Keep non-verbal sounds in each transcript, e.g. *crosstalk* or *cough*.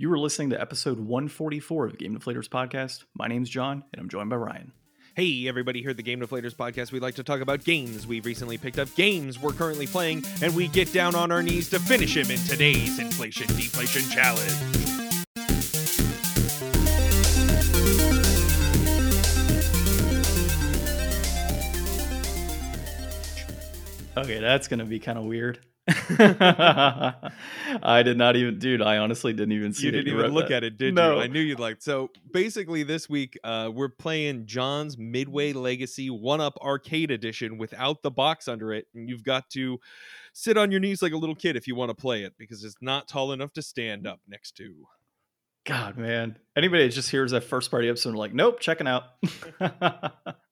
You are listening to episode 144 of the Game Deflators podcast. My name's John, and I'm joined by Ryan. Hey, everybody, here at the Game Deflators podcast, we like to talk about games we've recently picked up, games we're currently playing, and we get down on our knees to finish him in today's inflation deflation challenge. Okay, that's going to be kind of weird. *laughs* I did not even, dude. I honestly didn't even see. You didn't even look that. at it, did No. you? I knew you'd like. So basically, this week uh, we're playing John's Midway Legacy One Up Arcade Edition without the box under it, and you've got to sit on your knees like a little kid if you want to play it because it's not tall enough to stand up next to. God, man. Anybody that just hears that first party episode, like, nope, checking out. *laughs*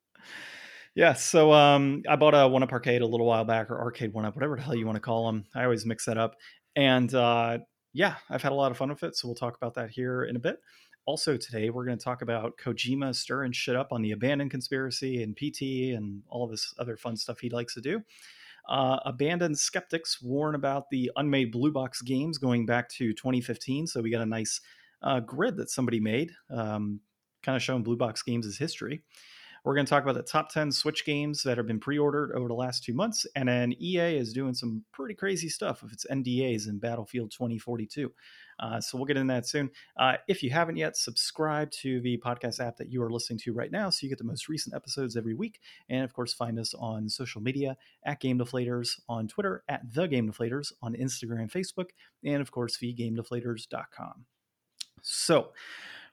yeah, so um, I bought a One Up Arcade a little while back, or Arcade One Up, whatever the hell you want to call them. I always mix that up. And uh, yeah, I've had a lot of fun with it. So we'll talk about that here in a bit. Also, today we're going to talk about Kojima stirring shit up on the Abandoned Conspiracy and PT and all of this other fun stuff he likes to do. Uh, abandoned skeptics warn about the unmade blue box games going back to 2015. So we got a nice uh, grid that somebody made, um, kind of showing blue box games' as history. We're going to talk about the top 10 Switch games that have been pre ordered over the last two months. And then EA is doing some pretty crazy stuff with its NDAs in Battlefield 2042. Uh, so we'll get into that soon. Uh, if you haven't yet, subscribe to the podcast app that you are listening to right now so you get the most recent episodes every week. And of course, find us on social media at Game Deflators, on Twitter at The Game Deflators, on Instagram Facebook, and of course, vgamedeflators.com. So,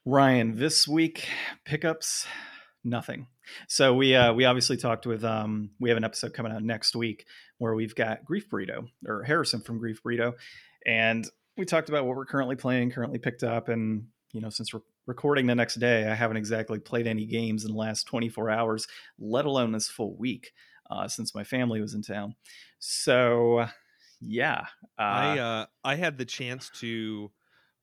Ryan, this week pickups nothing. So we uh, we obviously talked with um, we have an episode coming out next week where we've got Grief Burrito or Harrison from Grief Burrito, and we talked about what we're currently playing, currently picked up, and you know since we're recording the next day, I haven't exactly played any games in the last 24 hours, let alone this full week uh, since my family was in town. So yeah, uh, I uh, I had the chance to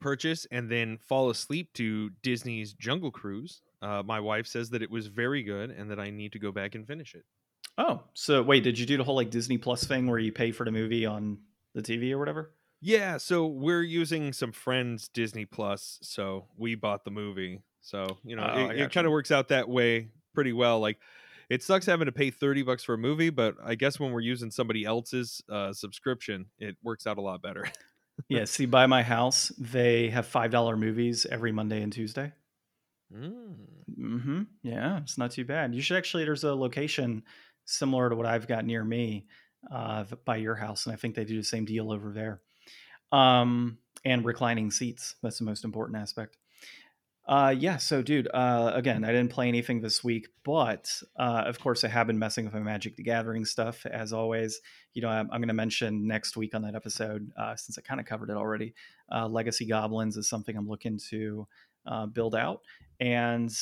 purchase and then fall asleep to Disney's Jungle Cruise. Uh, my wife says that it was very good and that I need to go back and finish it. oh so wait, did you do the whole like Disney Plus thing where you pay for the movie on the TV or whatever? Yeah, so we're using some friends Disney Plus, so we bought the movie. So you know, Oh, it, it kind of works out that way pretty well. Like, it sucks having to pay thirty bucks for a movie, but I guess when we're using somebody else's uh, subscription, it works out a lot better. *laughs* yeah, see, by my house, they have five dollar movies every Monday and Tuesday. Mm. hmm Yeah, it's not too bad. You should actually. There's a location similar to what I've got near me uh, by your house, and I think they do the same deal over there. Um, and reclining seats. That's the most important aspect. Uh, yeah. So, dude. Uh, again, I didn't play anything this week, but uh, of course, I have been messing with my Magic the Gathering stuff as always. You know, I'm, I'm going to mention next week on that episode uh, since I kind of covered it already. Uh, Legacy Goblins is something I'm looking to uh, build out, and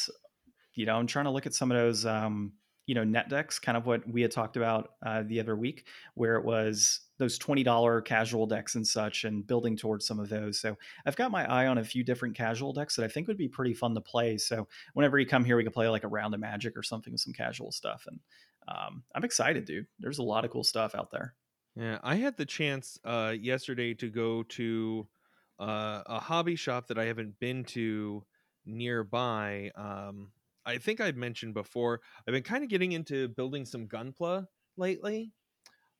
you know, I'm trying to look at some of those, um, you know, net decks, kind of what we had talked about uh, the other week, where it was those $20 casual decks and such, and building towards some of those. So I've got my eye on a few different casual decks that I think would be pretty fun to play. So whenever you come here, we could play like a round of magic or something with some casual stuff. And um, I'm excited, dude. There's a lot of cool stuff out there. Yeah, I had the chance uh, yesterday to go to uh, a hobby shop that I haven't been to nearby. Um, I think I'd mentioned before. I've been kind of getting into building some gunpla lately,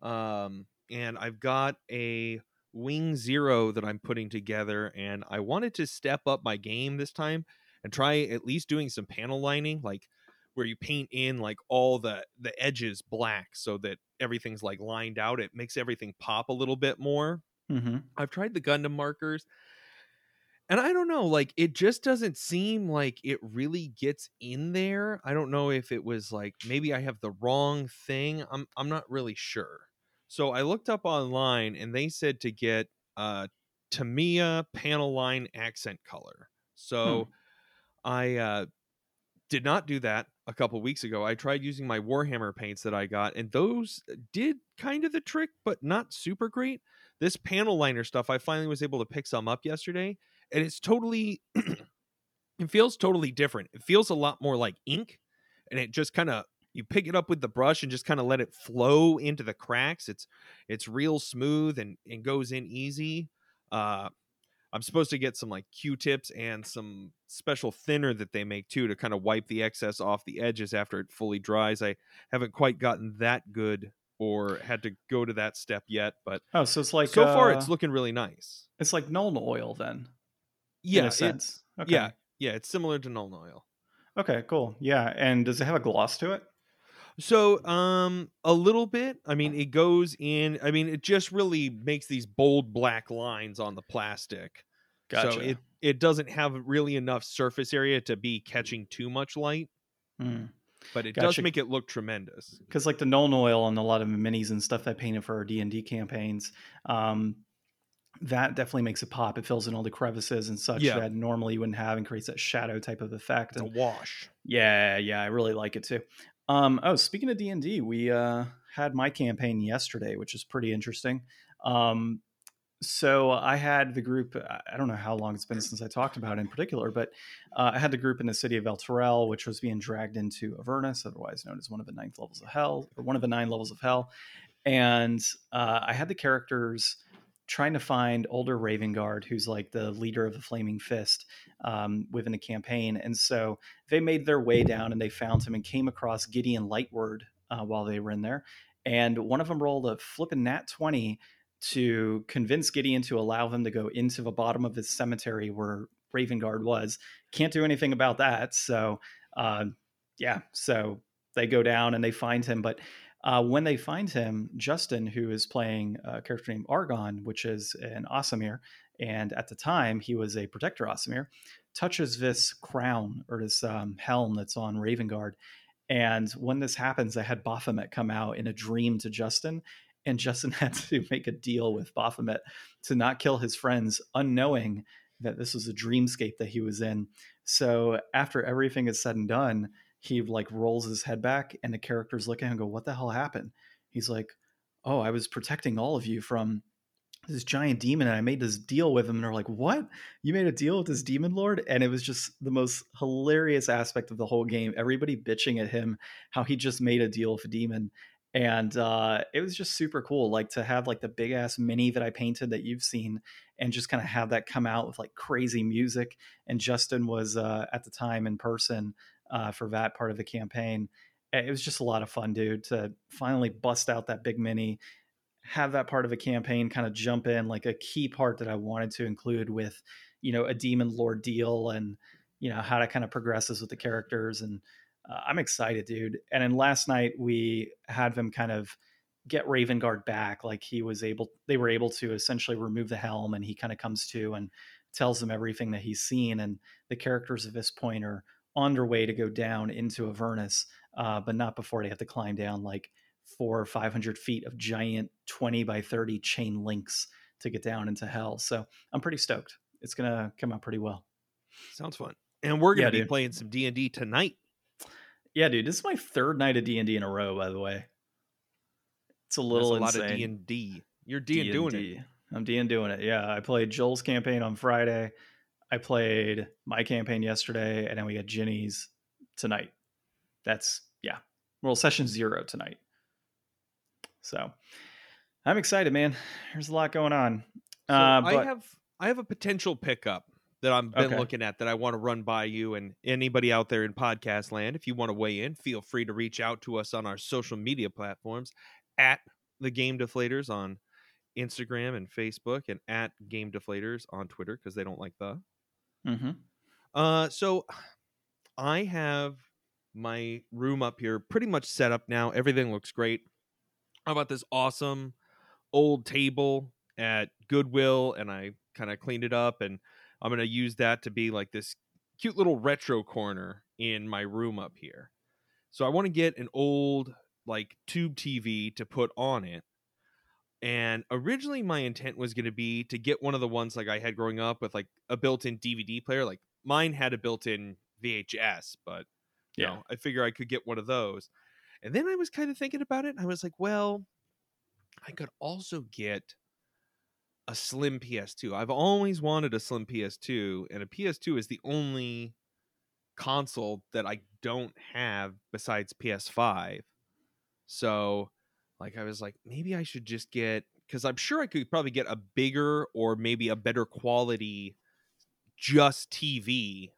um, and I've got a Wing Zero that I'm putting together, and I wanted to step up my game this time and try at least doing some panel lining, like where you paint in like all the the edges black so that everything's like lined out. It makes everything pop a little bit more. Mm-hmm. I've tried the Gundam markers. And I don't know, like it just doesn't seem like it really gets in there. I don't know if it was like maybe I have the wrong thing. I'm I'm not really sure. So I looked up online and they said to get uh Tamiya panel line accent color. So I uh did not do that a couple weeks ago. I tried using my Warhammer paints that I got, and those did kind of the trick, but not super great. This panel liner stuff, I finally was able to pick some up yesterday, and it's totally, *clears throat* it feels totally different. It feels a lot more like ink, and it just kind of you pick it up with the brush and just kind of let it flow into the cracks. It's it's real smooth and and goes in easy. Uh, I'm supposed to get some like Q-tips and some special thinner that they make too to kind of wipe the excess off the edges after it fully dries. I haven't quite gotten that good or had to go to that step yet, but Oh, so it's like so far uh, it's looking really nice. it's like Nuln oil then. in Yeah, sense. okay. yeah, yeah, it's similar to Nuln oil. Okay, cool. Yeah, and does it have a gloss to it? So, um, a little bit. I mean, it goes in. I mean, it just really makes these bold black lines on the plastic. Gotcha. So it it doesn't have really enough surface area to be catching too much light, but it does make it look tremendous. because like the Nuln oil on a lot of minis and stuff I painted for our D and D campaigns, um, that definitely makes it pop. It fills in all the crevices and such Yeah. that normally you wouldn't have, and creates that shadow type of effect. It's a wash. yeah, yeah, I really like it too. Um, oh, speaking of D and D, we uh, had my campaign yesterday, which is pretty interesting. Um, so I had the group. I don't know how long it's been since I talked about it in particular, but uh, I had the group in the city of El which was being dragged into Avernus, otherwise known as one of the ninth levels of hell, or one of the nine levels of hell. And uh, I had the characters trying to find Ulder Ravengard, who's like the leader of the Flaming Fist um, within the campaign. And so they made their way down and they found him and came across Gideon Lightward uh, while they were in there. And one of them rolled a flippin' nat 20 to convince Gideon to allow them to go into the bottom of his cemetery where Raven Guard was. Can't do anything about that. So, uh, yeah, so they go down and they find him. But uh, when they find him, Justin, who is playing a character named Argon, which is an Aasimar, and at the time he was a Protector Aasimar, touches this crown or this um, helm that's on Ravengard. And when this happens, I had Baphomet come out in a dream to Justin, and Justin *laughs* had to make a deal with Baphomet to not kill his friends, unknowing that this was a dreamscape that he was in. So after everything is said and done, he like rolls his head back, and the characters look at him and go, "What the hell happened?" He's like, "Oh, I was protecting all of you from." This giant demon, and I made this deal with him, and they're like, "What? You made a deal with this demon lord?" And it was just the most hilarious aspect of the whole game. Everybody bitching at him how he just made a deal with a demon, and uh, it was just super cool like to have like the big ass mini that i painted that you've seen and just kind of have that come out with like crazy music and justin was uh, at the time in person uh, for that part of the campaign it was just a lot of fun dude to finally bust out that big mini have that part of a campaign kind of jump in like a key part that i wanted to include with you know a demon lord deal and you know how to kind of progresses with the characters and uh, I'm excited, dude. And then last night we had them kind of get Ravengard back. Like he was able, they were able to essentially remove the helm, and he kind of comes to and tells them everything that he's seen. And the characters at this point are on their way to go down into Avernus, uh, but not before they have to climb down like four or five hundred feet of giant twenty by thirty chain links to get down into hell. So I'm pretty stoked. It's gonna come out pretty well. Sounds fun. And we're gonna Yeah, be dude. playing some D and D tonight. Yeah, dude, this is my third night of D and D in a row. By the way, it's a little That's a insane. lot of D and D. You're D and doing it. D&D. I'm D and doing it. Yeah, I played Joel's campaign on Friday. I played my campaign yesterday, and then we got Ginny's tonight. That's yeah. Well, session zero tonight. So I'm excited, man. There's a lot going on. So uh, I have I have a potential pickup that I've been Okay. looking at that I want to run by you and anybody out there in podcast land. If you want to weigh in, feel free to reach out to us on our social media platforms at the Game Deflators on Instagram and Facebook, and at Game Deflators on Twitter because they don't like the. Mhm. Uh, so I have my room up here pretty much set up now. Everything looks great. How about this awesome old table at Goodwill? And I kind of cleaned it up, and I'm gonna use that to be like this cute little retro corner in my room up here. So I want to get an old like tube TV to put on it. And originally my intent was going to be to get one of the ones like I had growing up with like a built-in DVD player. Like mine had a built-in VHS, but you Yeah. know, I figure I could get one of those. And then I was kind of thinking about it. And I was like, well, I could also get a slim PS2. I've always wanted a slim PS2, and a PS2 is the only console that I don't have besides PS5. So, like, I was like, maybe I should just get because I'm sure I could probably get a bigger or maybe a better quality just TV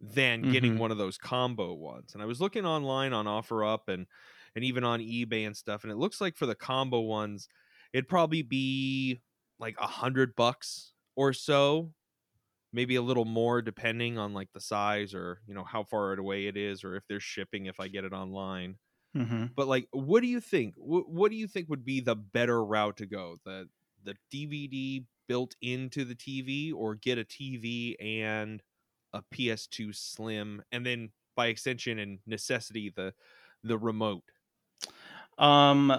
than getting Mhm. one of those combo ones. And I was looking online on OfferUp and and even on eBay and stuff, and it looks like for the combo ones, it'd probably be like a hundred bucks or so, maybe a little more depending on like the size or you know how far away it is or if there's shipping if I get it online. Hmm But like, what do you think? What, what do you think would be the better route to go? The the DVD built into the TV, or get a TV and a PS2 Slim, and then by extension and necessity the the remote. Um,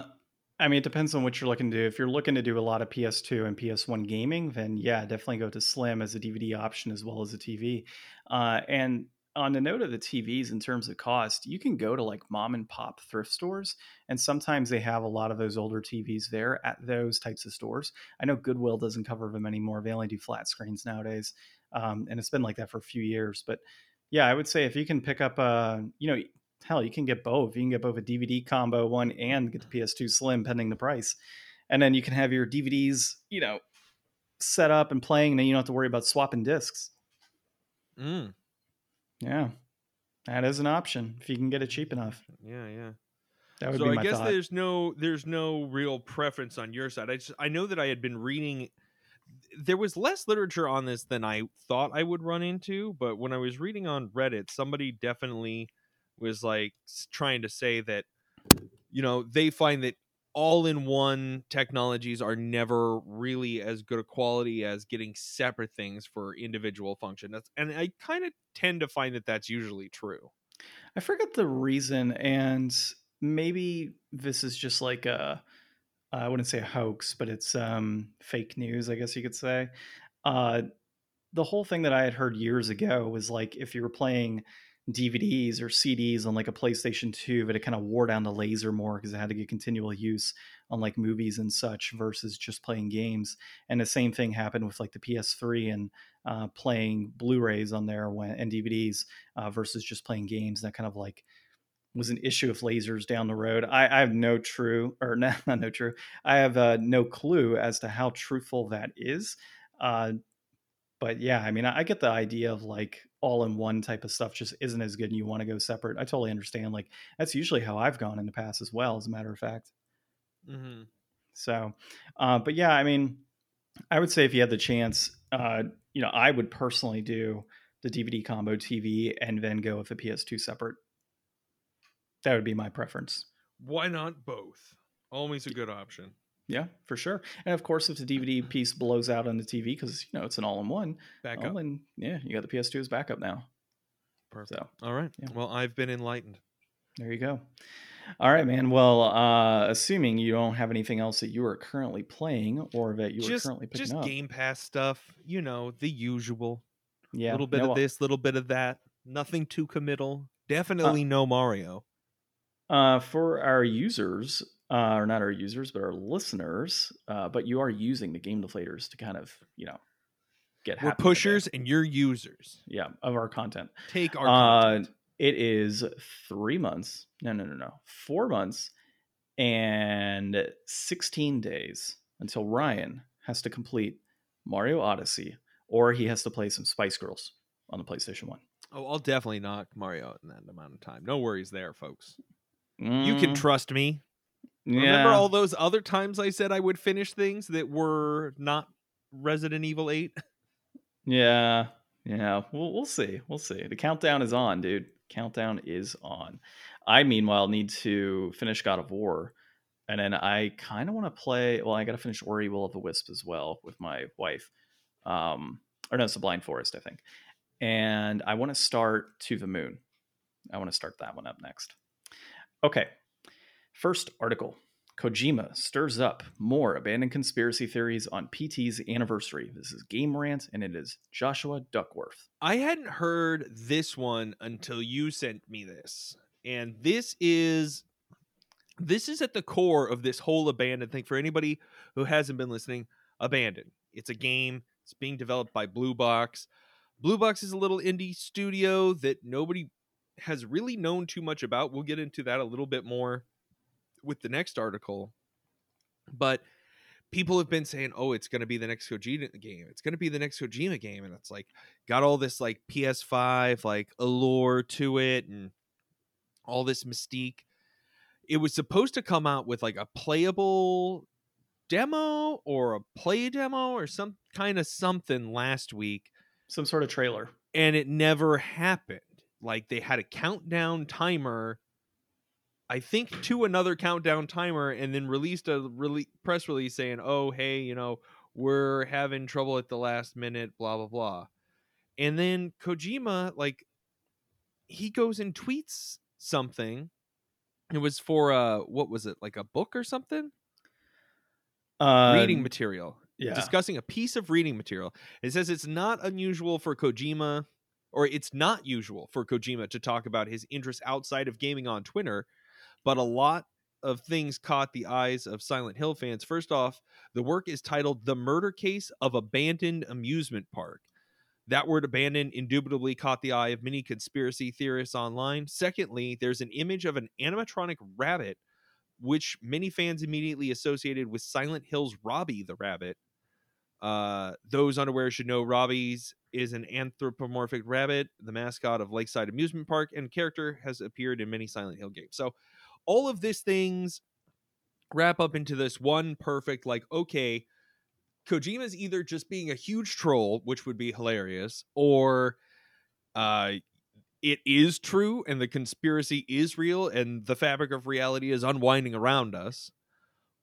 I mean, it depends on what you're looking to do. If you're looking to do a lot of PS2 and PS1 gaming, then yeah, definitely go to Slim as a DVD option as well as a TV. Uh, and on the note of the TVs in terms of cost, you can go to like mom and pop thrift stores, and sometimes they have a lot of those older TVs there at those types of stores. I know Goodwill doesn't cover them anymore; they only do flat screens nowadays, um, and it's been like that for a few years. But yeah, I would say if you can pick up a, you know, hell, you can get both. You can get both a DVD combo one and get the PS2 Slim, pending the price, and then you can have your DVDs, you know, set up and playing, and then you don't have to worry about swapping discs. Mm, Yeah, that is an option if you can get it cheap enough. yeah, yeah. That would so be I my guess thought. there's no there's no real preference on your side. I just I know that I had been reading there was less literature on this than I thought I would run into, but when I was reading on Reddit, somebody definitely was like trying to say that you know, they find that all-in-one technologies are never really as good a quality as getting separate things for individual function. That's and I kind of tend to find that that's usually true. I forget the reason, and maybe this is just like a I wouldn't say a hoax, but it's um, fake news, I guess you could say. Uh, the whole thing that I had heard years ago was like if you were playing DVDs or CDs on like a PlayStation 2, but it kind of wore down the laser more because it had to get continual use on like movies and such versus just playing games. And the same thing happened with like the PS3 and uh, playing Blu-rays on there when, and DVDs uh, versus just playing games. That kind of like was an issue with lasers down the road. I, I have no true or *laughs* no, not no true. I have uh, no clue as to how truthful that is. Uh, but yeah, I mean, I, I get the idea of like all in one type of stuff just isn't as good and you want to go separate. I totally understand. Like that's usually how I've gone in the past as well, as a matter of fact. Mm-hmm. So, uh, but yeah, I mean, I would say if you had the chance, uh, you know, I would personally do the DVD combo TV and then go with the PS2 separate. That would be my preference. Why not both? Always a good option. Yeah, for sure. And of course, if the DVD *laughs* piece blows out on the TV because you know it's an all-in-one, backup, well, then yeah, you got the PS2 as backup now. Perfect. So All right. yeah. Well, I've been enlightened. there you go. All right, man. Well, uh, assuming you don't have anything else that you are currently playing or that you are just currently picking just up, just Game Pass stuff, you know, the usual. yeah, A little bit no, of this, little bit of that. Nothing too committal. Definitely no Mario. Uh, for our users, uh, or not our users, but our listeners, uh, but you are using the game deflators to kind of, you know, get We're happy with it. pushers and you're users. yeah, of our content. Take our Uh, content. it is three months. No, no, no, no, four months and sixteen days until Ryan has to complete Mario Odyssey, or he has to play some Spice Girls on the PlayStation One. Oh, I'll definitely knock Mario out in that amount of time. No worries there, folks. You can Mm, trust me. Yeah. Remember all those other times I said I would finish things that were not Resident Evil 8? Yeah, yeah. We'll we'll see. We'll see. The countdown is on, dude. Countdown is on. I meanwhile need to finish God of War, and then I kind of want to play. Well, I got to finish Ori Will of the Wisp as well with my wife. Um, or no, it's the Blind Forest, I think. And I want to start To the Moon. I want to start that one up next. Okay. First article. Kojima stirs up more abandoned conspiracy theories on PT's anniversary. This is Game Rant, and it is Joshua Duckworth. I hadn't heard this one until you sent me this. And this is this is at the core of this whole abandoned thing for anybody who hasn't been listening. Abandoned. It's a game. It's being developed by Blue Box. Blue Box is a little indie studio that nobody has really known too much about. We'll get into that a little bit more with the next article. But people have been saying, "Oh, it's going to be the next Kojima game. It's going to be the next Kojima game," and it's like got all this like PS5 like allure to it and all this mystique. It was supposed to come out with like a playable demo or a play demo or some kind of something last week, some sort of trailer, and it never happened. Like they had a countdown timer I think to another countdown timer and then released a rele- press release saying, "Oh, hey, you know, we're having trouble at the last minute, blah blah blah." And then Kojima like he goes and tweets something. It was for uh what was it? Like a book or something? Uh reading material. Yeah. Discussing a piece of reading material. It says it's not unusual for Kojima or it's not usual for Kojima to talk about his interests outside of gaming on Twitter but a lot of things caught the eyes of Silent Hill fans. First off, the work is titled The Murder Case of Abandoned Amusement Park. That word abandoned indubitably caught the eye of many conspiracy theorists online. Secondly, there's an image of an animatronic rabbit, which many fans immediately associated with Silent Hill's Robbie the Rabbit. Uh, those unaware should know Robbie's is an anthropomorphic rabbit, the mascot of Lakeside Amusement Park, and character has appeared in many Silent Hill games. So all of these things wrap up into this one perfect like okay kojima's either just being a huge troll which would be hilarious or uh it is true and the conspiracy is real and the fabric of reality is unwinding around us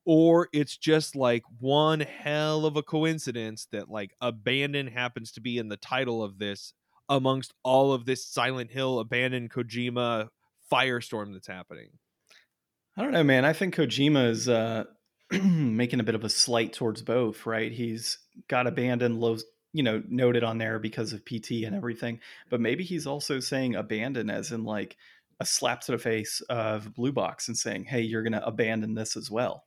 or it's just like one hell of a coincidence that like abandon happens to be in the title of this amongst all of this silent hill abandoned kojima firestorm that's happening I don't know, man. I think Kojima is uh, *clears throat* making a bit of a slight towards both, right? He's got abandoned low, you know, noted on there because of PT and everything, but maybe he's also saying abandon as in like a slap to the face of Blue Box and saying, "Hey, you're going to abandon this as well."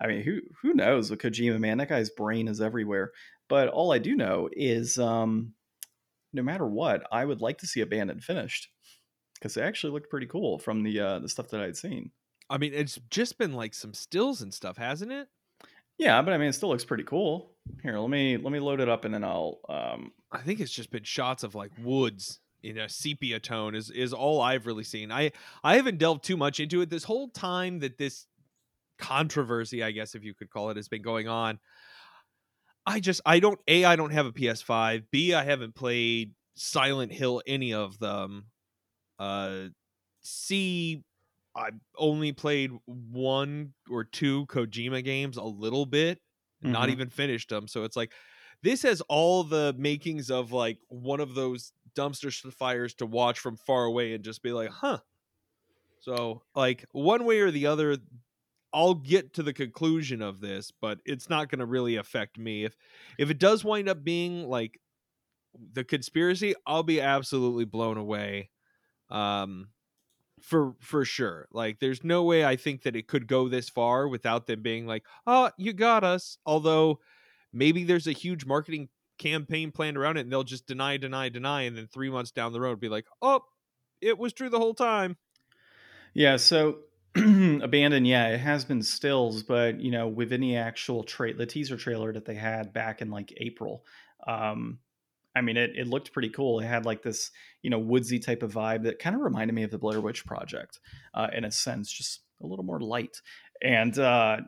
I mean, who who knows with Kojima, man? That guy's brain is everywhere. But all I do know is, um, no matter what, I would like to see Abandon finished because it actually looked pretty cool from the uh, the stuff that I'd seen. I mean, it's just been like some stills and stuff, hasn't it? Yeah, but I mean, it still looks pretty cool. Here, let me let me load it up, and then I'll. um I think it's just been shots of like woods in a sepia tone is is all I've really seen. I I haven't delved too much into it this whole time that this controversy, I guess if you could call it, has been going on. I just I don't a I don't have a PS5. B I haven't played Silent Hill any of them. Uh, C I only played one or two Kojima games a little bit, mm-hmm. not even finished them. So it's like this has all the makings of like one of those dumpster fires to watch from far away and just be like, huh. So like one way or the other, I'll get to the conclusion of this, but it's not going to really affect me. If if it does wind up being like the conspiracy, I'll be absolutely blown away. Um for for sure. Like there's no way I think that it could go this far without them being like, "Oh, you got us." Although maybe there's a huge marketing campaign planned around it and they'll just deny deny deny and then 3 months down the road be like, "Oh, it was true the whole time." Yeah, so *clears throat* abandon yeah it has been stills but you know with any actual trait the teaser trailer that they had back in like april um I mean, it, it looked pretty cool. It had like this, you know, woodsy type of vibe that kind of reminded me of the Blair Witch Project, uh, in a sense, just a little more light. And uh,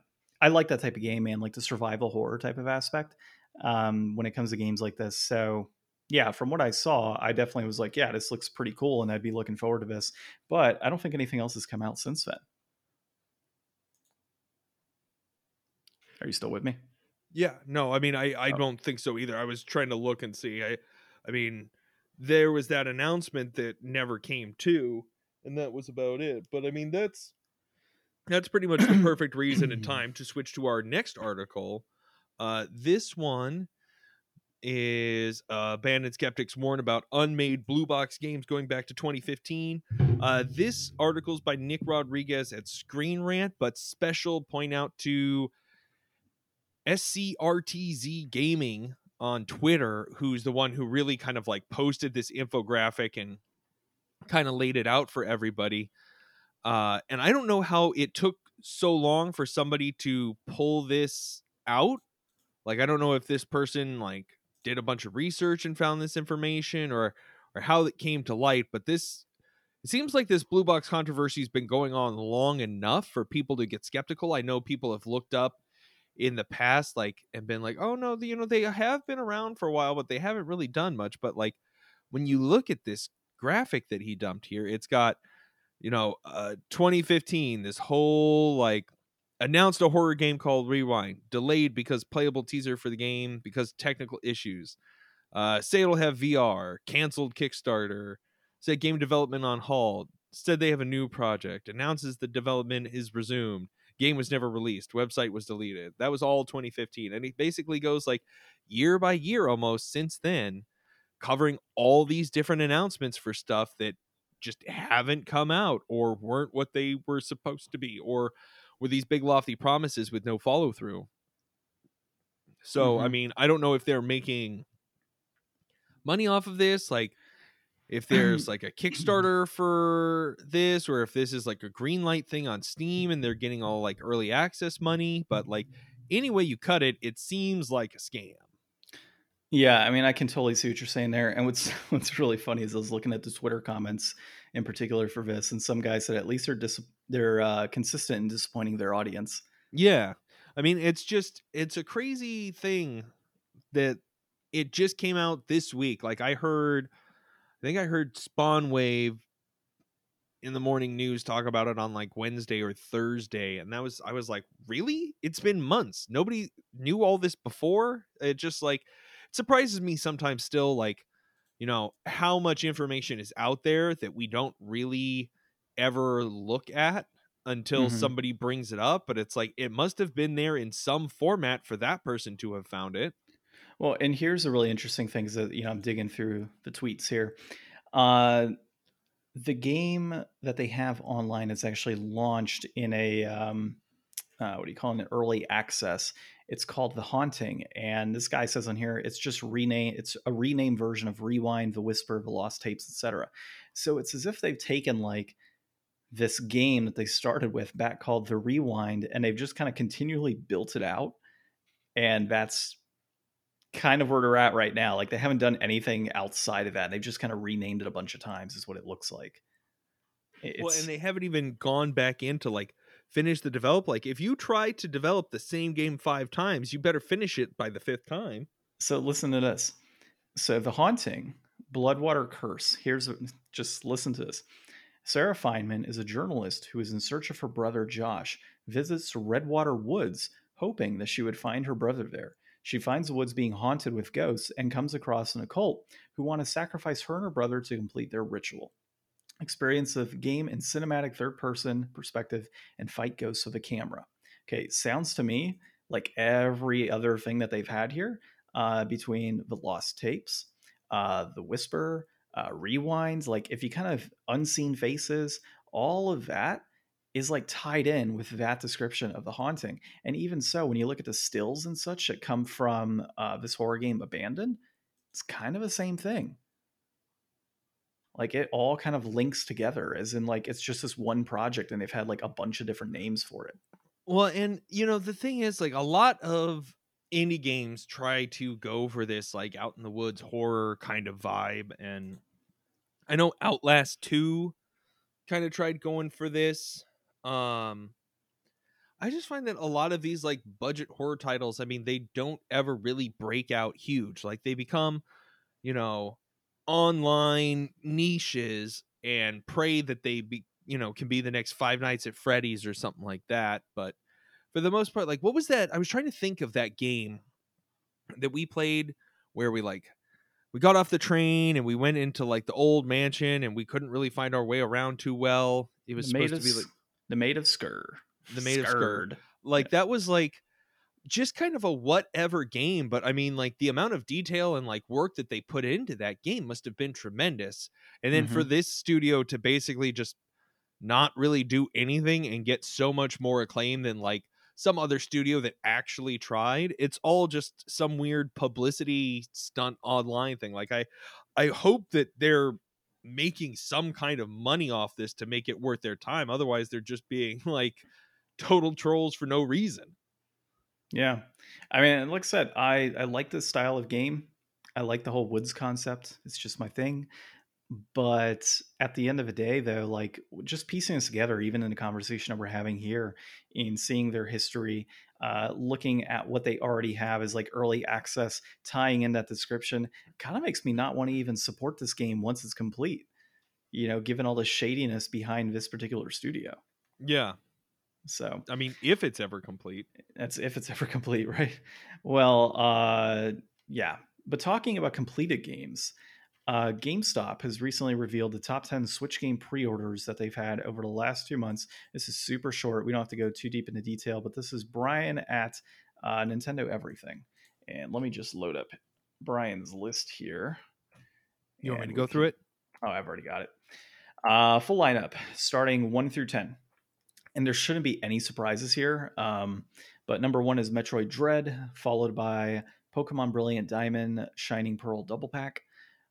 I like that type of game, man, like the survival horror type of aspect um, when it comes to games like this. So, yeah, from what I saw, I definitely was like, yeah, this looks pretty cool, and I'd be looking forward to this. But I don't think anything else has come out since then. Are you still with me? Yeah, no, I mean, I I oh. don't think so either. I was trying to look and see. I, I mean, there was that announcement that never came to, and that was about it. But I mean, that's that's pretty much the perfect reason and *clears throat* time to switch to our next article. Uh, this one is uh, Abandoned Skeptics warn about unmade blue box games going back to 2015. Uh, this article is by Nick Rodriguez at Screen Rant, but special point out to SCRTZ Gaming on Twitter, who's the one who really kind of like posted this infographic and kind of laid it out for everybody. Uh, and I don't know how it took so long for somebody to pull this out. Like I don't know if this person like did a bunch of research and found this information or or how it came to light, but this it seems like this blue box controversy has been going on long enough for people to get skeptical. I know people have looked up in the past like and been like, "Oh no, you know they have been around for a while, but they haven't really done much." But like when you look at this graphic that he dumped here, it's got you know, uh 2015 this whole like announced a horror game called Rewind, delayed because playable teaser for the game because technical issues. Uh, say it'll have VR, canceled Kickstarter, said game development on hold, said they have a new project, announces the development is resumed. Game was never released, website was deleted. That was all 2015. And he basically goes like year by year almost since then, covering all these different announcements for stuff that just haven't come out or weren't what they were supposed to be or were these big lofty promises with no follow through. So, mm-hmm. I mean, I don't know if they're making money off of this, like if *clears throat* there's like a Kickstarter for this, or if this is like a green light thing on Steam and they're getting all like early access money. But like any way you cut it, it seems like a scam. Yeah, I mean, I can totally see what you're saying there. And what's *laughs* what's really funny is I was looking at the Twitter comments in particular for this, and some guys said at least they're dis- they're uh, consistent in disappointing their audience. Yeah, I mean, it's just it's a crazy thing that it just came out this week. Like I heard, I think I heard Spawn Wave in the morning news talk about it on like Wednesday or Thursday, and that was I was like, really? It's been months. Nobody knew all this before. It just like it surprises me sometimes still like you know how much information is out there that we don't really ever look at until mm-hmm. somebody brings it up but it's like it must have been there in some format for that person to have found it well and here's a really interesting thing is that you know i'm digging through the tweets here uh the game that they have online is actually launched in a um uh, what do you call it, an early access. It's called The Haunting, and this guy says on here it's just rename. It's a renamed version of Rewind, The Whisper, The Lost Tapes, etc. So it's as if they've taken like this game that they started with back called The Rewind, and they've just kind of continually built it out, and that's kind of where they're at right now. Like they haven't done anything outside of that. They've just kind of renamed it a bunch of times, is what it looks like. It's, well, and they haven't even gone back into like finish the develop. Like if you try to develop the same game five times, you better finish it by the fifth time. So listen to this. So the haunting, Bloodwater Curse. Here's just listen to this. Sarah Fineman is a journalist who is in search of her brother Josh, visits Redwater Woods, hoping that she would find her brother there. She finds the woods being haunted with ghosts and comes across an occult who want to sacrifice her and her brother to complete their ritual experience of game and cinematic third person perspective and fight ghosts with a camera. Okay, sounds to me like every other thing that they've had here uh, between the lost tapes, uh, the whisper, uh, rewinds. Like if you kind of unseen faces, all of that is like tied in with that description of the haunting. And even so, when you look at the stills and such that come from uh, this horror game, Abandoned, it's kind of the same thing. Like it all kind of links together as in like it's just this one project and they've had like a bunch of different names for it. Well and you know the thing is like a lot of indie games try to go for this like out in the woods horror kind of vibe and i know outlast 2 kind of tried going for this um i just find that a lot of these like budget horror titles i mean they don't ever really break out huge like they become you know online niches and pray that they be you know can be the next five nights at freddy's or something like that but for the most part like what was that i was trying to think of that game that we played where we like we got off the train and we went into like the old mansion and we couldn't really find our way around too well. It was supposed to be like the maid of Sker the maid of Skurd. like that was like just kind of a whatever game but i mean like the amount of detail and like work that they put into that game must have been tremendous. And then mm-hmm. for this studio to basically just not really do anything and get so much more acclaim than like some other studio that actually tried it's all just some weird publicity stunt online thing. Like i i hope that they're making some kind of money off this to make it worth their time otherwise they're just being *laughs* like total trolls for no reason Yeah, I mean, like I said, I I like this style of game. I like the whole woods concept. It's just my thing. But at the end of the day, though, like just piecing this together, even in the conversation that we're having here, in seeing their history, uh, looking at what they already have as like early access, tying in that description, kind of makes me not want to even support this game once it's complete. You know, given all the shadiness behind this particular studio. Yeah. So I mean, if it's ever complete, that's if it's ever *laughs* complete, right? Well, uh, yeah. But talking about completed games, uh, GameStop has recently revealed the top 10 Switch game pre orders that they've had over the last two months. This is super short. We don't have to go too deep into detail, but this is Brian at uh, Nintendo Everything. And let me just load up Brian's list here. You want me to go through it? Oh, I've already got it. Uh, full lineup starting 1 through 10. And there shouldn't be any surprises here. Um, but number one is Metroid Dread, followed by Pokemon Brilliant Diamond, Shining Pearl Double Pack.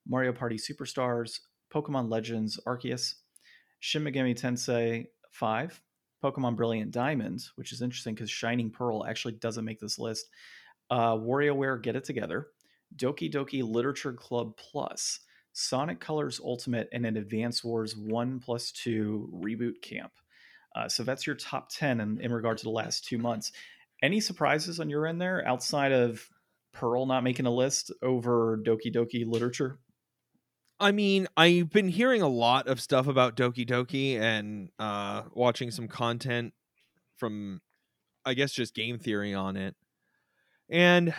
Mario Party Superstars, Pokemon Legends Arceus, Shin Megami Tensei 5, Pokemon Brilliant Diamond, which is interesting because Shining Pearl actually doesn't make this list, uh, WarioWare Get It Together, Doki Doki Literature Club Plus, Sonic Colors Ultimate, and an Advance Wars 1 plus 2 Reboot Camp. Uh, so that's your top 10 in, in regard to the last two months. Any surprises on your end there outside of Pearl not making a list over Doki Doki Literature? I mean, I've been hearing a lot of stuff about Doki Doki and uh, watching some content from, I guess, just game theory on it. And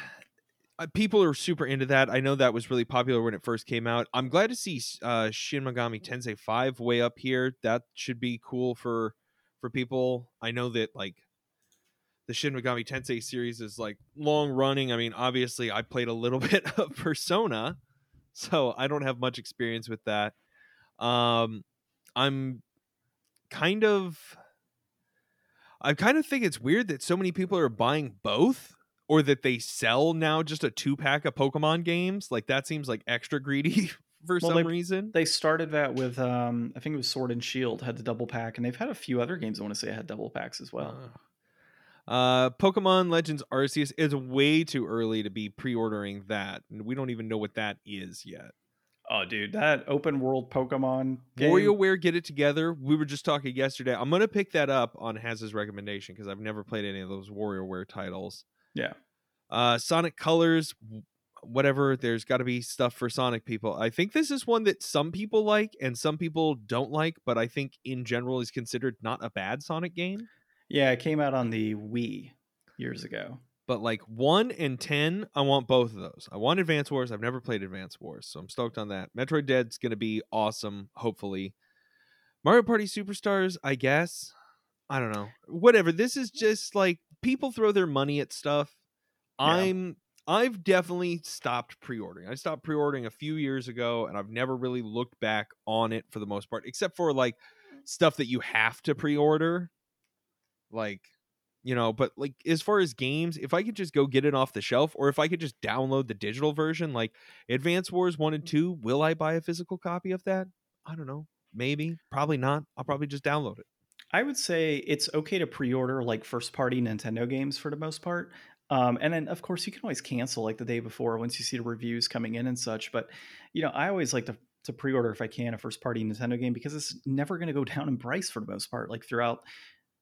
uh, people are super into that. I know that was really popular when it first came out. I'm glad to see uh, Shin Megami Tensei 5 way up here. That should be cool for for people. I know that like the Shin Megami Tensei series is like long running. I mean, obviously, I played a little *laughs* bit of Persona so I don't have much experience with that. Um, I'm kind of, I kind of think it's weird that so many people are buying both, or that they sell now just a two pack of Pokemon games. Like that seems like extra greedy *laughs* for well, some they, reason. They started that with, um, I think it was Sword and Shield had the double pack, and they've had a few other games. I want to say had double packs as well. Uh, uh, Pokemon Legends Arceus is way too early to be pre-ordering that, and we don't even know what that is yet. Oh, dude, that open world Pokemon game. WarioWare Get It Together. We were just talking yesterday. I'm gonna pick that up on Haz's recommendation because I've never played any of those WarioWare titles. Yeah. Uh, Sonic Colors, whatever. There's got to be stuff for Sonic people. I think this is one that some people like and some people don't like, but I think in general is considered not a bad Sonic game. Yeah, it came out on the Wii years ago. But like one and ten, I want both of those. I want Advance Wars. I've never played Advance Wars, so I'm stoked on that. Metroid Dread's gonna be awesome, hopefully. Mario Party Superstars, I guess. I don't know. Whatever. This is just like people throw their money at stuff. Yeah. I'm I've definitely stopped pre-ordering. I stopped pre-ordering a few years ago and I've never really looked back on it for the most part except for like stuff that you have to pre-order like, you know, but like as far as games, if I could just go get it off the shelf or if I could just download the digital version, like Advance Wars 1 and 2, will I buy a physical copy of that? I don't know. Maybe, probably not. I'll probably just download it. I would say it's okay to pre-order like first party Nintendo games for the most part. Um, and then of course you can always cancel like the day before once you see the reviews coming in and such. But you know, I always like to to pre-order if I can a first party Nintendo game because it's never going to go down in price for the most part. Like throughout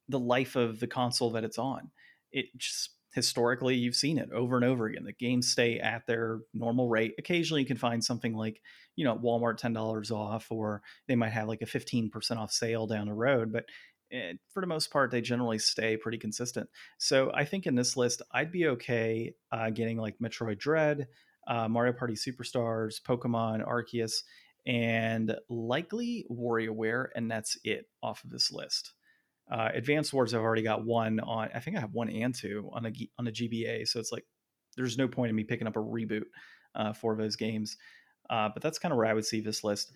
the life of the console that it's on. It just historically you've seen it over and over again. The games stay at their normal rate. Occasionally you can find something like, you know, Walmart $10 off or they might have like a 15% off sale down the road, but it, eh, for the most part they generally stay pretty consistent. So I think in this list I'd be okay uh, getting like Metroid Dread, uh, Mario Party Superstars, Pokemon Arceus, and likely WarioWare, and that's it off of this list. Uh, Advanced Wars, I've already got one on. I think I have one and two on a on a GBA. So it's like there's no point in me picking up a reboot uh, for those games. Uh, but that's kind of where I would see this list.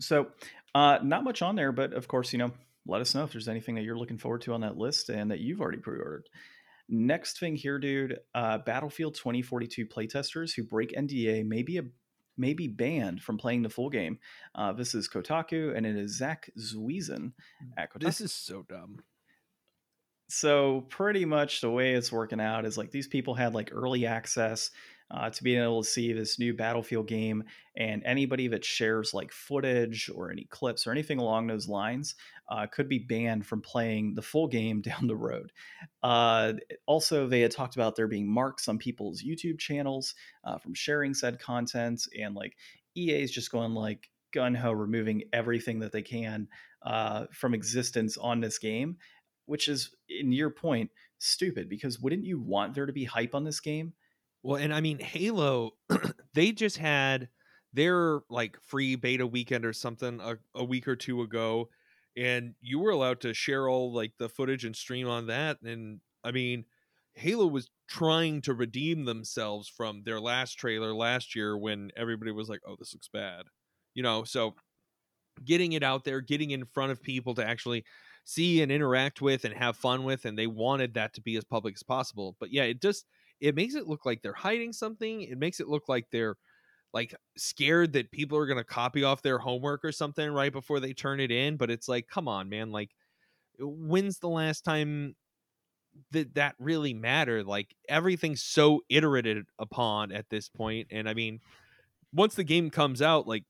So uh, not much on there, but of course, you know, let us know if there's anything that you're looking forward to on that list and that you've already pre-ordered. Next thing here, dude, uh, Battlefield 2042 playtesters who break NDA may be a may be banned from playing the full game. Uh, this is Kotaku, and it is Zack Zwiezen at Kotaku. This is so dumb. so pretty much the way it's working out is like these people had like early access uh, to being able to see this new Battlefield game, and anybody that shares like footage or any clips or anything along those lines uh, could be banned from playing the full game *laughs* down the road. Uh, also, they had talked about there being marks on people's YouTube channels uh, from sharing said content, and like EA is just going like gun ho, removing everything that they can uh, from existence on this game which is in your point stupid because wouldn't you want there to be hype on this game well and i mean halo *clears throat* they just had their like free beta weekend or something a, a, week or two ago and you were allowed to share all like the footage and stream on that and i mean halo was trying to redeem themselves from their last trailer last year when everybody was like oh this looks bad you know so getting it out there getting in front of people to actually see and interact with and have fun with and they wanted that to be as public as possible but yeah it just it makes it look like they're hiding something it makes it look like they're like scared that people are going to copy off their homework or something right before they turn it in but it's like come on man like when's the last time that that really mattered like everything's so iterated upon at this point and i mean once the game comes out like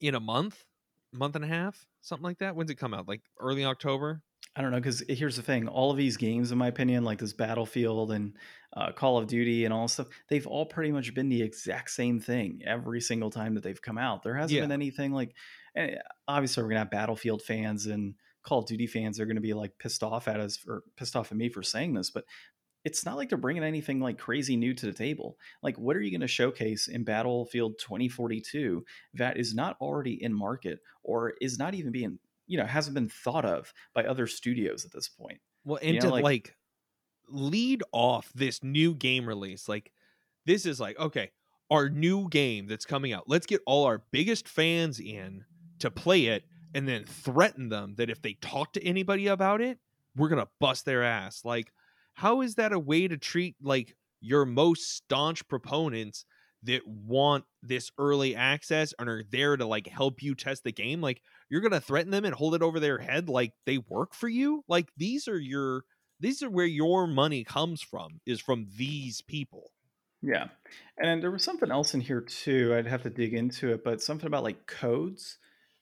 in a month month and a half, something like that. When's it come out? Like early October? I don't know because here's the thing: all of these games, in my opinion, like this Battlefield and uh, Call of Duty and all stuff, they've all pretty much been the exact same thing every single time that they've come out. There hasn't yeah. been anything like. Eh, obviously, we're gonna have Battlefield fans and Call of Duty fans are gonna be like pissed off at us or pissed off at me for saying this, but it's not like they're bringing anything like crazy new to the table. Like, what are you going to showcase in Battlefield 2042 that is not already in market or is not even being, you know, hasn't been thought of by other studios at this point? Well, and you know, to like, like lead off this new game release, like, this is like, okay, our new game that's coming out. Let's get all our biggest fans in to play it and then threaten them that if they talk to anybody about it, we're going to bust their ass. Like, how is that a way to treat like your most staunch proponents that want this early access and are there to like help you test the game like you're gonna threaten them and hold it over their head like they work for you like these are your these are where your money comes from is from these people yeah and there was something else in here too i'd have to dig into it but something about like codes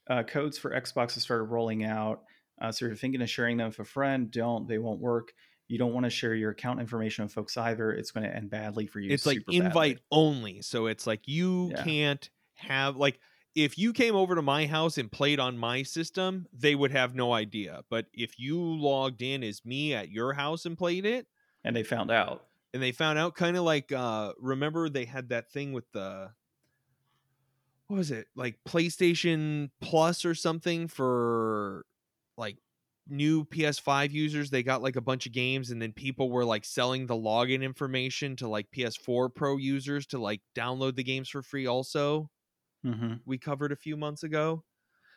uh, codes for xbox has started rolling out uh, so if you're thinking of sharing them with a friend don't they won't work you don't want to share your account information with folks either. It's going to end badly for you. It's like invite badly. only. So it's like you yeah. can't have like if you came over to my house and played on my system, they would have no idea. But if you logged in as me at your house and played it, and they found out, and they found out, kind of like uh remember they had that thing with the what was it like PlayStation Plus or something for like new PS5 users, they got like a bunch of games, and then people were like selling the login information to like PS4 Pro users to like download the games for free. Also, mm-hmm. we covered a few months ago.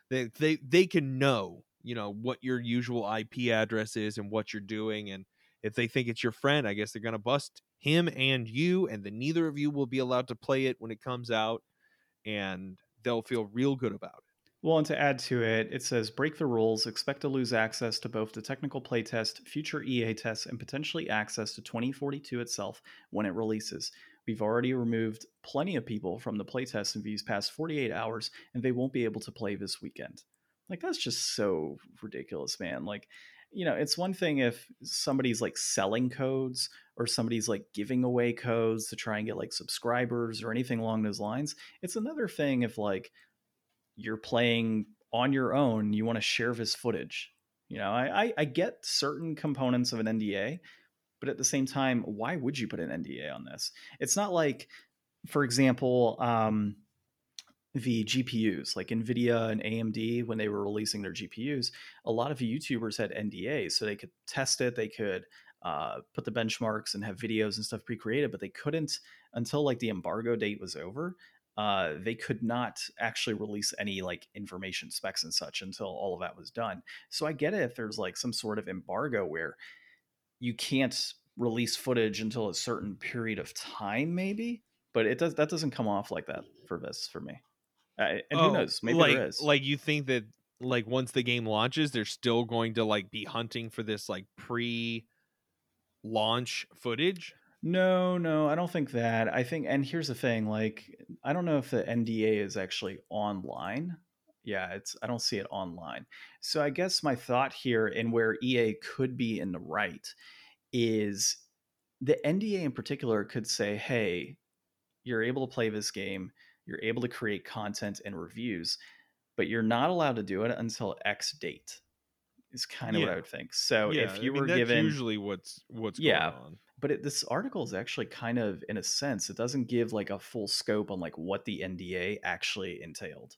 They they they can know you know what your usual IP address is and what you're doing, and if they think it's your friend, I guess they're gonna bust him and you, and then neither of you will be allowed to play it when it comes out, and they'll feel real good about it. Well, and to add to it, it says break the rules, expect to lose access to both the technical playtest, future EA tests, and potentially access to 2042 itself when it releases. We've already removed plenty of people from the playtest in these past 48 hours, and they won't be able to play this weekend. Like, that's just so ridiculous, man. Like, you know, it's one thing if somebody's like selling codes or somebody's like giving away codes to try and get like subscribers or anything along those lines. It's another thing if like you're playing on your own, you want to share this footage. You know, I, I, I get certain components of an NDA, but at the same time, why would you put an NDA on this? It's not like, for example, um, the GPUs, like NVIDIA and AMD, when they were releasing their GPUs, a lot of YouTubers had NDAs, so they could test it, they could uh, put the benchmarks and have videos and stuff pre-created, but they couldn't until like the embargo date was over uh, they could not actually release any like information specs and such until all of that was done. So I get it if there's like some sort of embargo where you can't release footage until a certain period of time, maybe. But it does that doesn't come off like that for this for me. Uh, and oh, who knows? Maybe like, there is. Like you think that like once the game launches, they're still going to like be hunting for this like pre launch footage? No, no, I don't think that. I think, and here's the thing: like, I don't know if the NDA is actually online. Yeah, it's. I don't see it online. So I guess my thought here, and where EA could be in the right, is the NDA in particular could say, "Hey, you're able to play this game. You're able to create content and reviews, but you're not allowed to do it until X date." Is kind of what I would think. So yeah, if you I mean, were that's given usually what's what's Yeah. going on. but it, this article is actually kind of in a sense it doesn't give like a full scope on like what the nda actually entailed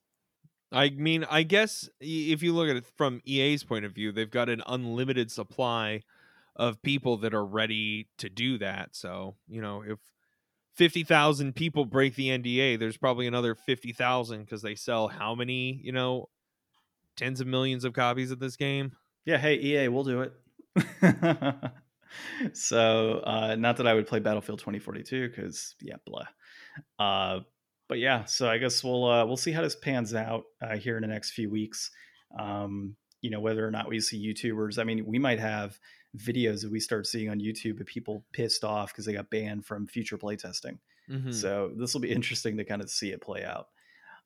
I mean, I guess if you look at it from EA's point of view, they've got an unlimited supply of people that are ready to do that. So, you know, if 50,000 people break the NDA, there's probably another 50,000 because they sell how many, you know, tens of millions of copies of this game? yeah hey ea we'll do it *laughs* so uh not that i would play battlefield 2042 because yeah blah uh but yeah so i guess we'll uh we'll see how this pans out uh, here in the next few weeks um you know whether or not we see youtubers i mean we might have videos that we start seeing on youtube of people pissed off because they got banned from future playtesting Mhm. So this will be *laughs* interesting to kind of see it play out.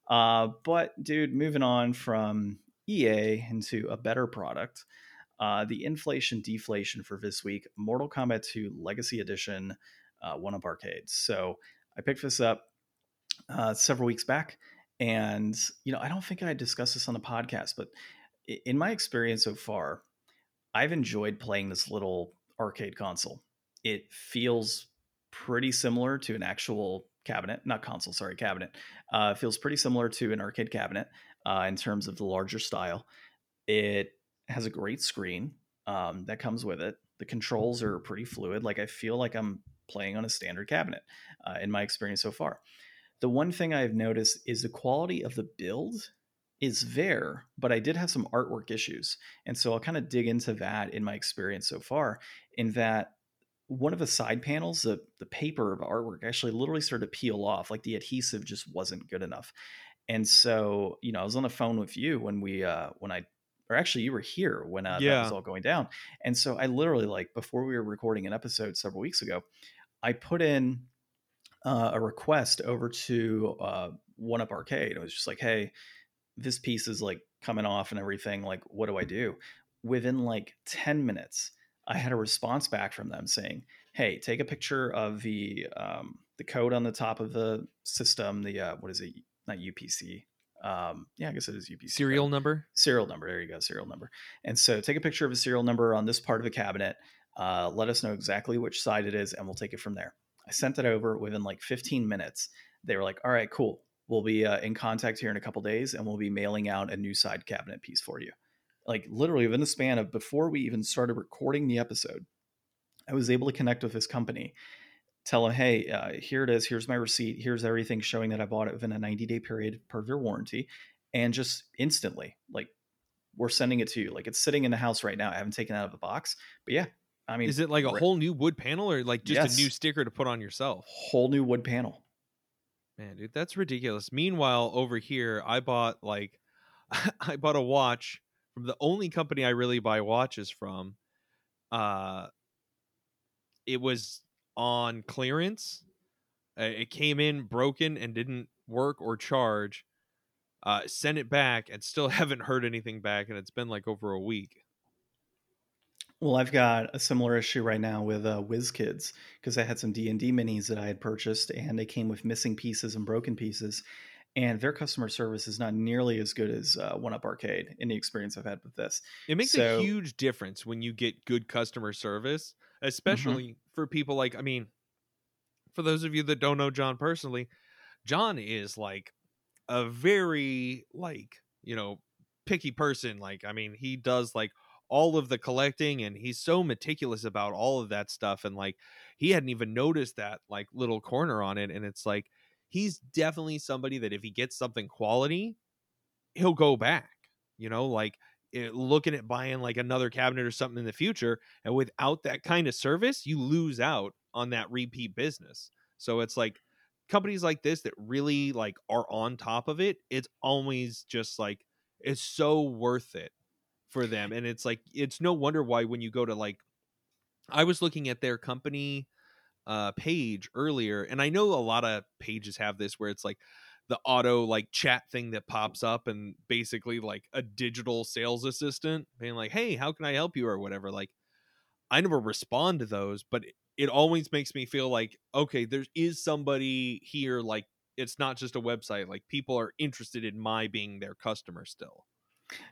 Uh, but dude, moving on from EA into a better product, uh, the inflation deflation for this week, Mortal Kombat 2 Legacy Edition, uh, one up arcades. So I picked this up uh, several weeks back, and you know I don't think I discussed this on the podcast, but in my experience so far, I've enjoyed playing this little arcade console. It feels pretty similar to an actual cabinet, not console, sorry, cabinet. Uh, feels pretty similar to an arcade cabinet uh, in terms of the larger style. It has a great screen um, that comes with it. The controls are pretty fluid. Like I feel like I'm playing on a standard cabinet uh, in my experience so far. The one thing I've noticed is the quality of the build is there, but I did have some artwork issues. And so I'll kind of dig into that in my experience so far, in that one of the side panels, the, the paper of artwork actually literally started to peel off. Like the adhesive just wasn't good enough. And so, you know, I was on the phone with you when we, uh, when I, or actually you were here when uh, that was all going down. And so I literally, like, before we were recording an episode several weeks ago, I put in uh, a request over to uh, One Up Arcade. It was just like, hey, this piece is like coming off and everything. Like, what do I do? Within like 10 minutes, I had a response back from them saying, hey, take a picture of the um, the code on the top of the system. The uh, what is it? Not UPC. Um, yeah, I guess it is UPC. Serial number? serial number. There you go, serial number. And so take a picture of a serial number on this part of the cabinet. Uh, let us know exactly which side it is, and we'll take it from there. I sent it over within like 15 minutes. They were like, "All right, cool. We'll be uh, in contact here in a couple days, and we'll be mailing out a new side cabinet piece for you." Like literally within the span of before we even started recording the episode, I was able to connect with this company, tell them, "Hey, uh, here it is. Here's my receipt. Here's everything showing that I bought it within a 90 day period per their warranty." And just instantly, like we're sending it to you. Like it's sitting in the house right now. I haven't taken it out of the box, but yeah, I mean, Is it like a whole new wood panel or like just a new sticker to put on yourself? whole new wood panel? Man, dude, that's ridiculous. Meanwhile, over here, I bought like *laughs* I bought a watch from the only company I really buy watches from. Uh it was on clearance. Uh, it came in broken and didn't work or charge. Uh sent it back and still *laughs* haven't heard anything back and it's been like over a week. Well, I've got a similar issue right now with uh, WizKids because I had some D and D minis that I had purchased, and they came with missing pieces and broken pieces, and their customer service is not nearly as good as uh, One Up Arcade in the experience I've had with this. It makes So- a huge difference when you get good customer service, especially for people like I mean, for those of you that don't know John personally, John is like a very like, you know, picky person. Like, I mean, he does like all of the collecting and he's so meticulous about all of that stuff and like he hadn't even noticed that like little corner on it and it's like he's definitely somebody that if he gets something quality, he'll go back. You know, like it, looking at buying like another cabinet or something in the future and without that kind of service you lose out on that repeat business so it's like companies like this that really like are on top of it it's always just like it's so worth it for them and it's like it's no wonder why when you go to like I was looking at their company uh page earlier and I know a lot of pages have this where it's like the auto like chat thing that pops up and basically like a digital sales assistant being like hey how can i help you? or whatever like i never respond to those but it, it always makes me feel like okay there is somebody here like it's not just a website like people are interested in my being their customer still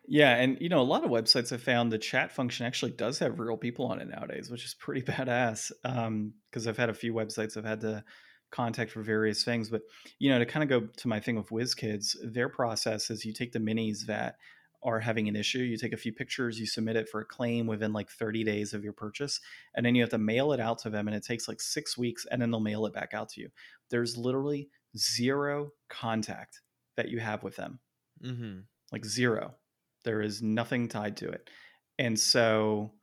Yeah, and you know, a lot of websites have found the chat function actually does have real people on it nowadays, which is pretty *laughs* badass. Um, because I've had a few websites I've had to contact for various things, but you know, to kind of go to my thing with WizKids, their process is you take the minis that are having an issue, you take a few pictures, you submit it for a claim within like 30 days of your purchase, and then you have to mail it out to them, and it takes like six weeks, and then they'll mail it back out to you. There's literally zero contact that you have with them, mm-hmm. like zero there is nothing tied to it. And so,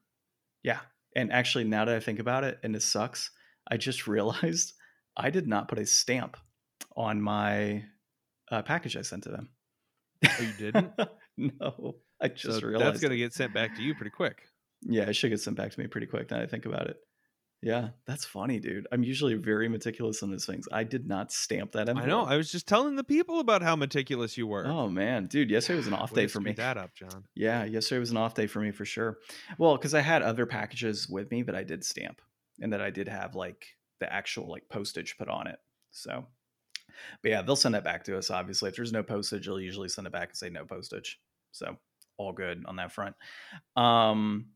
yeah. And actually, now that I think about it, and this sucks, I just *laughs* realized I did not put a stamp on my uh, package I sent to them. Oh, you didn't? *laughs* no, I just so realized that's gonna get sent back to you pretty quick Yeah, it should get sent back to me pretty quick. Now that I think about it. Yeah, that's funny, dude. I'm usually very meticulous on these things. I did not stamp that envelope. i know i was just telling the people about how meticulous you were Oh man, dude, yesterday was an off *sighs* day for me. that up john Yeah, yesterday was an off day for me for sure. Well, because I had other packages with me that I did stamp and that I did have like the actual like postage put on it. So, but yeah, they'll send that back to us. Obviously, if there's no postage, they'll usually send it back and say no postage. So all good on that front. Um,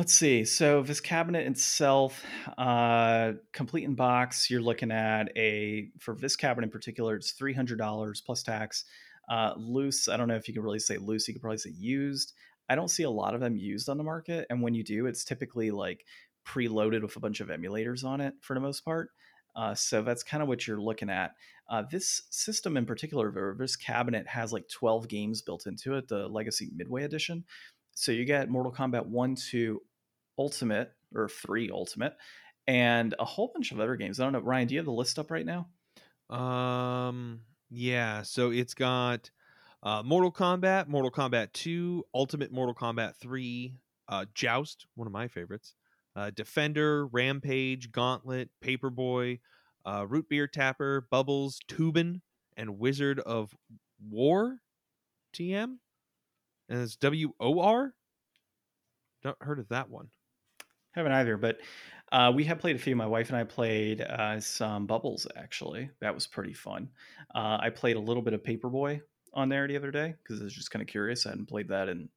let's see. So this cabinet itself, uh, complete in box, you're looking at a for this cabinet in particular, it's three hundred dollars plus tax. Uh, loose, I don't know if you can really say loose. You could probably say used. I don't see a lot of them used on the market, and when you do, it's typically like preloaded with a bunch of emulators on it for the most part. Uh, so that's kind of what you're looking at. Uh, this system in particular, this cabinet has like 12 games built into it, the Legacy Midway Edition. So you get Mortal Kombat 1, 2, Ultimate, or 3 Ultimate, and a whole bunch of other games. I don't know, Ryan, do you have the list up right now? Um, yeah. So it's got uh, Mortal Kombat, Mortal Kombat 2, Ultimate Mortal Kombat 3, uh, Joust, one of my favorites, uh, Defender, Rampage, Gauntlet, Paperboy, uh, Root Beer Tapper, Bubbles, Toobin', and Wizard of Wor, TM, and it's W O R. Not heard of that one. Haven't either, but uh, we have played a few. My wife and I played uh, some Bubbles, actually. That was pretty fun. Uh, I played a little bit of Paperboy on there the other day because I was just kind of curious. I hadn't played that in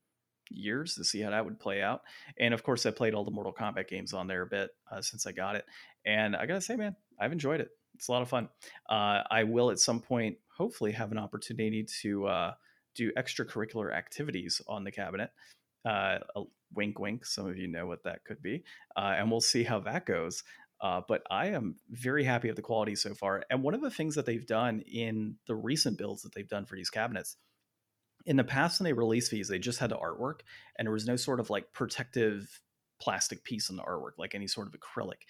years to see how that would play out. And of course, I played all the Mortal Kombat games on there a bit uh, since I got it. And I got to say, man, I've enjoyed it. It's a lot of fun. Uh, I will at some point, hopefully, have an opportunity to uh, do extracurricular activities on the cabinet. Uh, wink, wink. Some of you know what that could be. Uh, and we'll see how that goes. Uh, but I am very happy with the quality so far. And one of the things that they've done in the recent builds that they've done for these cabinets, in the past when they released these, they just had the artwork and there was no sort of like protective plastic piece on the artwork, like any sort of acrylic.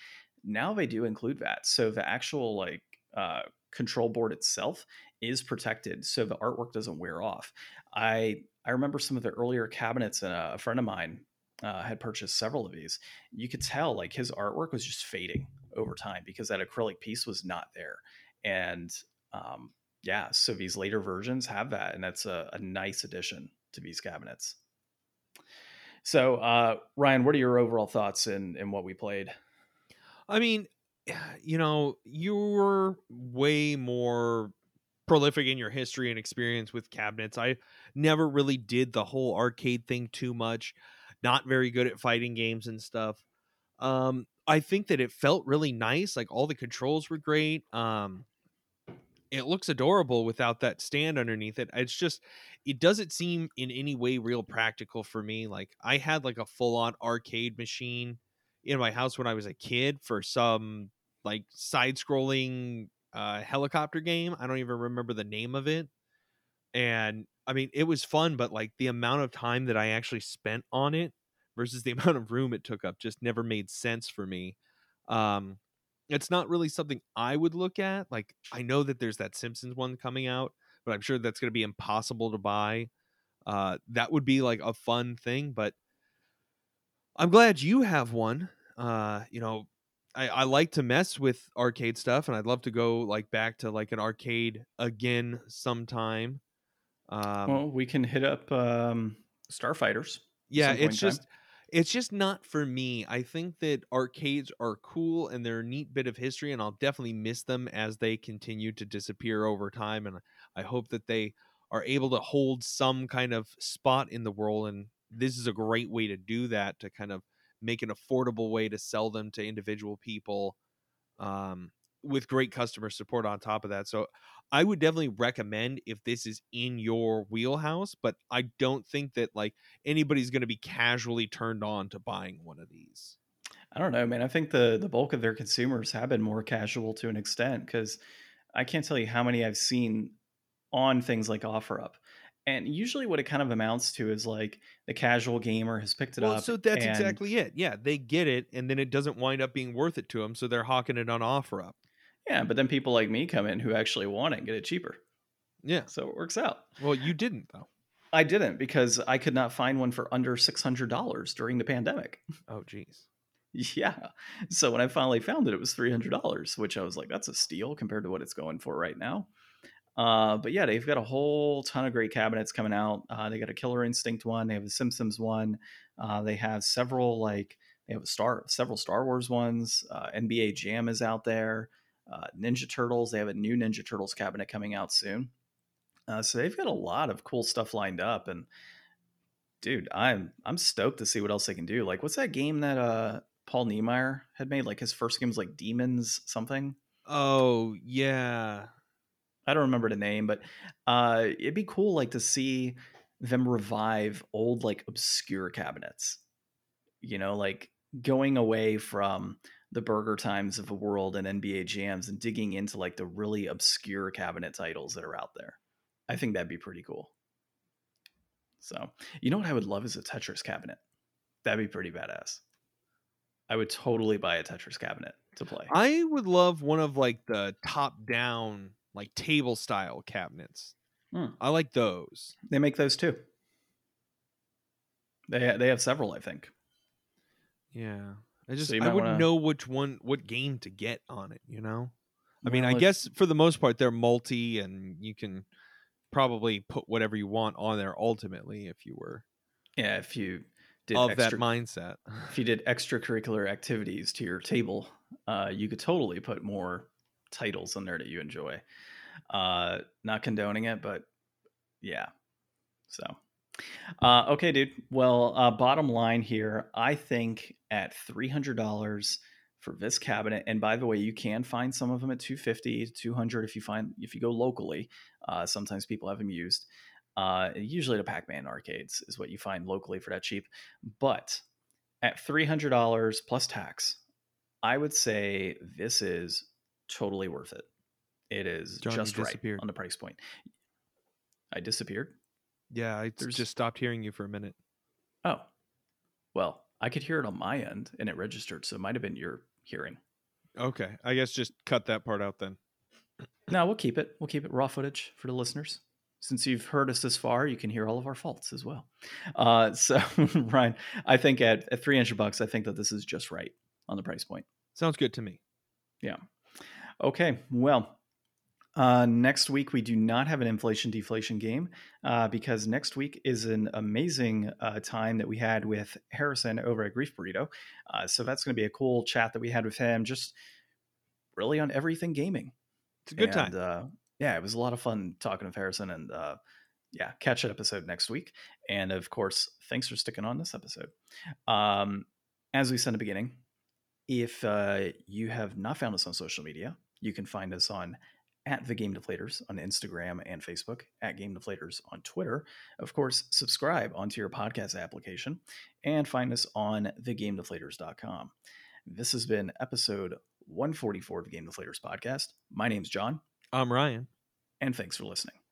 Now they do include that. So the actual like uh, control board itself is protected so the artwork doesn't wear off. I I remember some of the earlier cabinets, and a friend of mine uh, had purchased several of these. You could tell like his artwork was just fading over time because that acrylic piece was not there. And um, yeah, so these later versions have that, and that's a, a nice addition to these cabinets. So, uh, Ryan, what are your overall thoughts in in what we played? I mean, *sighs* you know, you were way more prolific in your history and experience with cabinets. I never really did the whole arcade thing too much. Not very good at fighting games and stuff. Um, I think that it felt really nice. Like all the controls were great. Um, it looks adorable without that stand underneath it. It's just it doesn't seem in any way real practical for me. Like I had like a full on arcade machine in my house when I was a kid for some like side scrolling uh helicopter game. I don't even remember the name of it. And I mean it was fun, but like the amount of time that I actually spent on it versus the *laughs* amount of room it took up just never made sense for me. Um it's not really something I would look at. Like I know that there's that Simpsons one coming out, but I'm sure that's going to be impossible to buy. uh, that would be like a fun thing. But I'm glad you have one. Uh, you know, I, I like to mess with arcade stuff, and I'd love to go like back to like an arcade again sometime. Um, well, we can hit up um, Starfighters. Yeah, it's just it's just not for me. I think that arcades are cool and they're a neat bit of history, and I'll definitely miss them as they continue to disappear over time. And I hope that they are able to hold some kind of spot in the world. And this is a great way to do that to kind of make an affordable way to sell them to individual people um, with great customer support on top of that. So I would definitely recommend if this is in your wheelhouse, but I don't think that like anybody's going to be casually turned on to buying one of these. I don't know, man. I think the the bulk of their consumers have been more casual to an extent because I can't tell you how many I've seen on things like OfferUp. And usually, what it kind of amounts to is like the casual gamer has picked it well, up. So that's exactly it. Yeah, they get it, and then it doesn't wind up being worth it to them, so they're hawking it on OfferUp. Yeah, but then people like me come in who actually want it and get it cheaper. Yeah. So it works out. Well, you didn't though. I didn't because I could not find one for under six hundred dollars during the pandemic. *laughs* Oh geez. Yeah. So when I finally found it, it was three hundred dollars, which I was like, that's a steal compared to what it's going for right now. Uh, but yeah, they've got a whole ton of great cabinets coming out. Uh, they got a Killer Instinct one. They have a Simpsons one. Uh, they have several like they have a star several Star Wars ones. Uh, NBA Jam is out there uh, Ninja Turtles. They have a new Ninja Turtles cabinet coming out soon. Uh, so they've got a lot of cool stuff lined up, and dude, I'm I'm stoked to see what else they can do. Like, what's that game that uh, Paul Niemeyer had made? Like his first game was like Demons something. Oh yeah, I don't remember the name, but uh, it'd be cool like to see them revive old like obscure cabinets. You know, like going away from the burger times of the world and NBA jams and digging into like the really obscure cabinet titles that are out there. I think that'd be pretty cool. So, you know what I would love is a Tetris cabinet. That'd be pretty badass. I would totally buy a Tetris cabinet to play. I would love one of like the top down, like table style cabinets. Hmm. I like those. They make those too. They they have several, I think. Yeah. I just so I wouldn't wanna... know which one what game to get on it, you know? I mean, I guess for the most part they're multi and you can probably put whatever you want on there ultimately if you were Yeah, if you did of extra, that mindset. If you did extracurricular activities to your table, uh, you could totally put more titles in there that you enjoy. Uh, not condoning it, but yeah. So uh, okay, dude. Well, uh, bottom line here, I think at three hundred dollars for this cabinet, and by the way, you can find some of them at 250 200 if you find if you go locally. Uh, sometimes people have them used. Uh, usually, the Pac-Man arcades is what you find locally for that cheap. But at three hundred dollars plus tax, I would say this is totally worth it. It is John, just right on the price point. I disappeared. Yeah, I There's... just stopped hearing you for a minute. Oh, well, I could hear it on my end and it registered, so it might have been your hearing. Okay, I guess just cut that part out then. no, we'll keep it. We'll keep it raw footage for the listeners. Since you've heard us this far, you can hear all of our faults as well. Uh, *laughs* so, Ryan, I think at, at 300 bucks, I think that this is just right on the price point. Sounds good to me. Yeah. Okay. Well, uh, next week, we do not have an inflation deflation game uh, because next week is an amazing uh, time that we had with Harrison over at Grief Burrito. Uh, so that's going to be a cool chat that we had with him, just really on everything gaming. It's a good and, time. Uh, yeah, it was a lot of fun talking with Harrison and uh, yeah, catch that episode next week. And of course, thanks for sticking on this episode. Um, as we said in the beginning, if you have not found us on social media, you can find us on at the Game Deflators on Instagram and Facebook, at Game Deflators on Twitter. Of course, subscribe onto your podcast application and find us on thegamedeflators.com. This has been episode 144 of the Game Deflators podcast. My name's John. I'm Ryan. And thanks for listening.